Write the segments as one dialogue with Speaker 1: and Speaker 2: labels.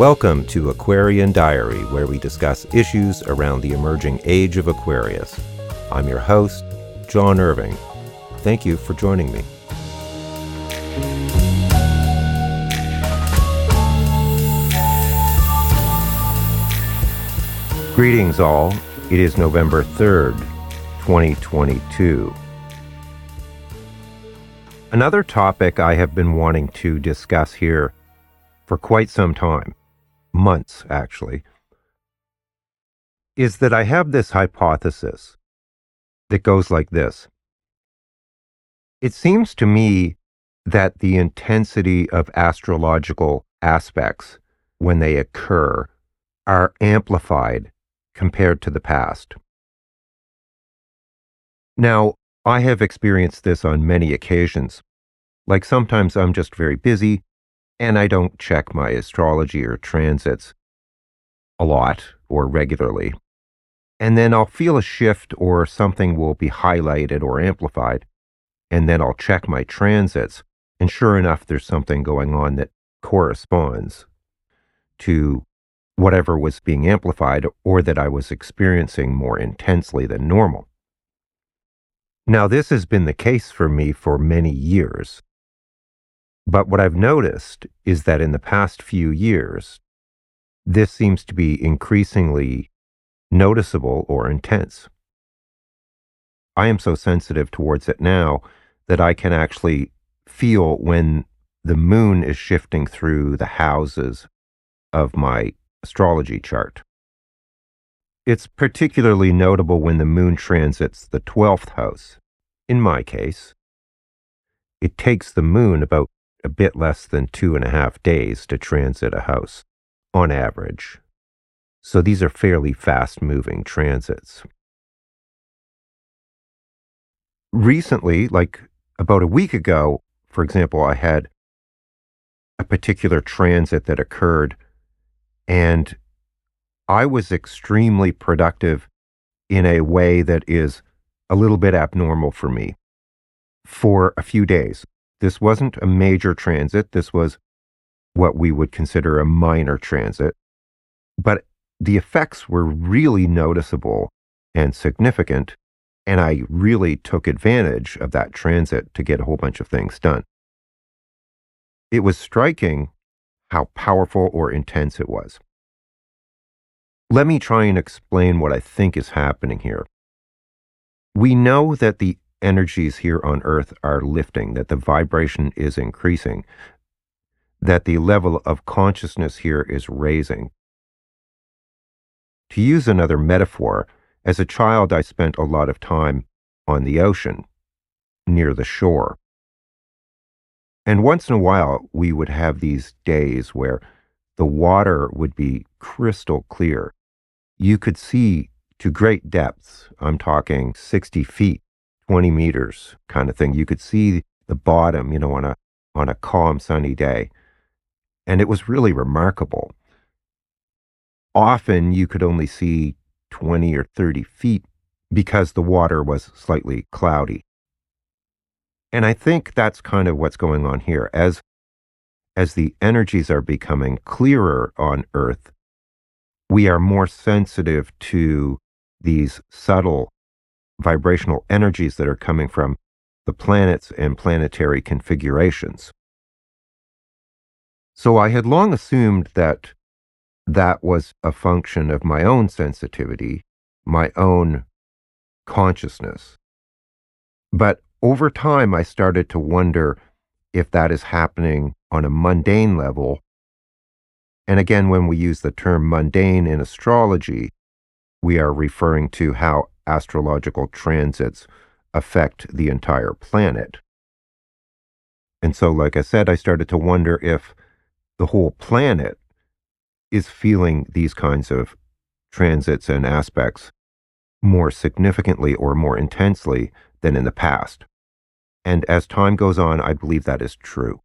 Speaker 1: Welcome to Aquarian Diary, where we discuss issues around the emerging age of Aquarius. I'm your host, John Irving. Thank you for joining me. Greetings, all. It is November 3rd, 2022. Another topic I have been wanting to discuss here for quite some time, months actually, is that I have this hypothesis that goes like this. It seems to me that the intensity of astrological aspects when they occur are amplified compared to the past. Now, I have experienced this on many occasions. Like sometimes I'm just very busy and I don't check my astrology or transits a lot or regularly. And then I'll feel a shift or something will be highlighted or amplified. And then I'll check my transits. And sure enough, there's something going on that corresponds to whatever was being amplified or that I was experiencing more intensely than normal. Now, this has been the case for me for many years. But what I've noticed is that in the past few years, this seems to be increasingly noticeable or intense. I am so sensitive towards it now that I can actually feel when the moon is shifting through the houses of my astrology chart. It's particularly notable when the moon transits the 12th house. In my case, it takes the moon about a bit less than two and a half days to transit a house, on average. So these are fairly fast moving transits. Recently, like about a week ago, for example, I had a particular transit that occurred, and I was extremely productive in a way that is a little bit abnormal for me for a few days. This wasn't a major transit. This was what we would consider a minor transit. But the effects were really noticeable and significant. And I really took advantage of that transit to get a whole bunch of things done. It was striking how powerful or intense it was. Let me try and explain what I think is happening here. We know that the energies here on Earth are lifting, that the vibration is increasing, that the level of consciousness here is raising. To use another metaphor, as a child, I spent a lot of time on the ocean, near the shore. And once in a while, we would have these days where the water would be crystal clear. You could see to great depths. I'm talking 60 feet 20 meters kind of thing. You could see the bottom, you know, on a on a calm sunny day. And it was really remarkable. Often you could only see 20 or 30 feet because the water was slightly cloudy. And I think that's kind of what's going on here. As as the energies are becoming clearer on Earth, we are more sensitive to these subtle vibrational energies that are coming from the planets and planetary configurations. So I had long assumed that that was a function of my own sensitivity, my own consciousness. But over time, I started to wonder if that is happening on a mundane level. And again, when we use the term mundane in astrology, we are referring to how astrological transits affect the entire planet. And so, like I said, I started to wonder if the whole planet is feeling these kinds of transits and aspects more significantly or more intensely than in the past. And as time goes on, I believe that is true.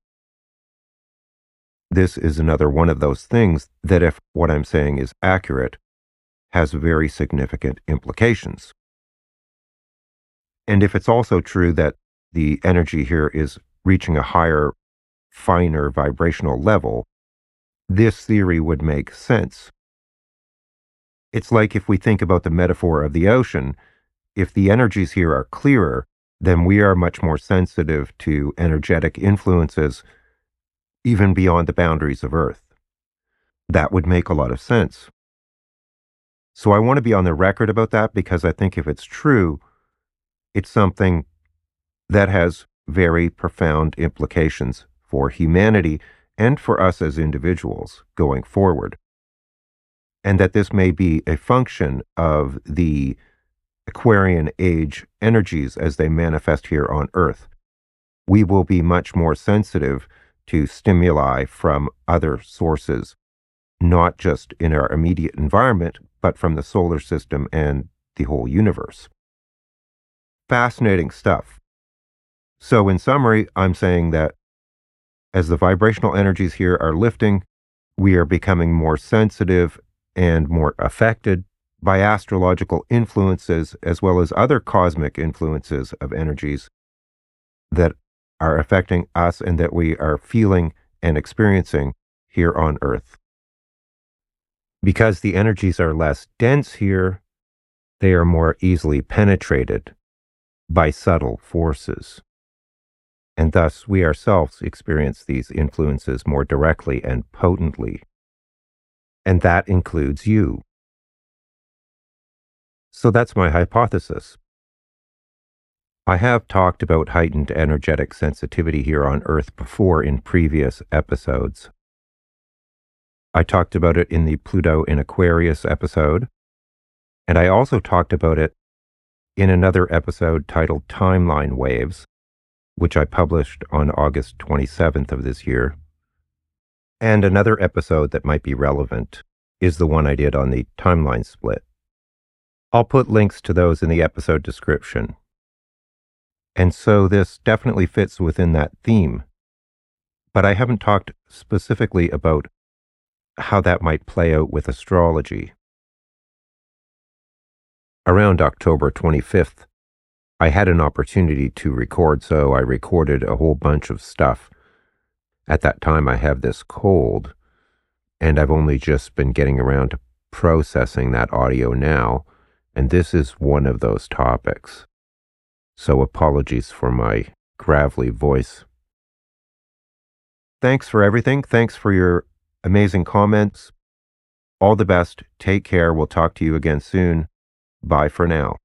Speaker 1: This is another one of those things that, if what I'm saying is accurate, has very significant implications. And if it's also true that the energy here is reaching a higher, finer vibrational level, this theory would make sense. It's like if we think about the metaphor of the ocean, if the energies here are clearer, then we are much more sensitive to energetic influences, even beyond the boundaries of Earth. That would make a lot of sense. So I want to be on the record about that because I think if it's true, it's something that has very profound implications for humanity and for us as individuals going forward. And that this may be a function of the Aquarian age energies as they manifest here on Earth. We will be much more sensitive to stimuli from other sources, not just in our immediate environment, but from the solar system and the whole universe. Fascinating stuff. So, in summary, I'm saying that as the vibrational energies here are lifting, we are becoming more sensitive and more affected by astrological influences as well as other cosmic influences of energies that are affecting us and that we are feeling and experiencing here on Earth. Because the energies are less dense here, they are more easily penetrated by subtle forces. And thus we ourselves experience these influences more directly and potently. And that includes you. So that's my hypothesis. I have talked about heightened energetic sensitivity here on Earth before in previous episodes. I talked about it in the Pluto in Aquarius episode, and I also talked about it in another episode titled Timeline Waves, which I published on August 27th of this year. And another episode that might be relevant is the one I did on the timeline split. I'll put links to those in the episode description. And so this definitely fits within that theme. But I haven't talked specifically about how that might play out with astrology. Around October 25th, I had an opportunity to record, so I recorded a whole bunch of stuff. At that time, I have this cold, and I've only just been getting around to processing that audio now. And this is one of those topics. So apologies for my gravelly voice. Thanks for everything. Thanks for your amazing comments. All the best. Take care. We'll talk to you again soon. Bye for now.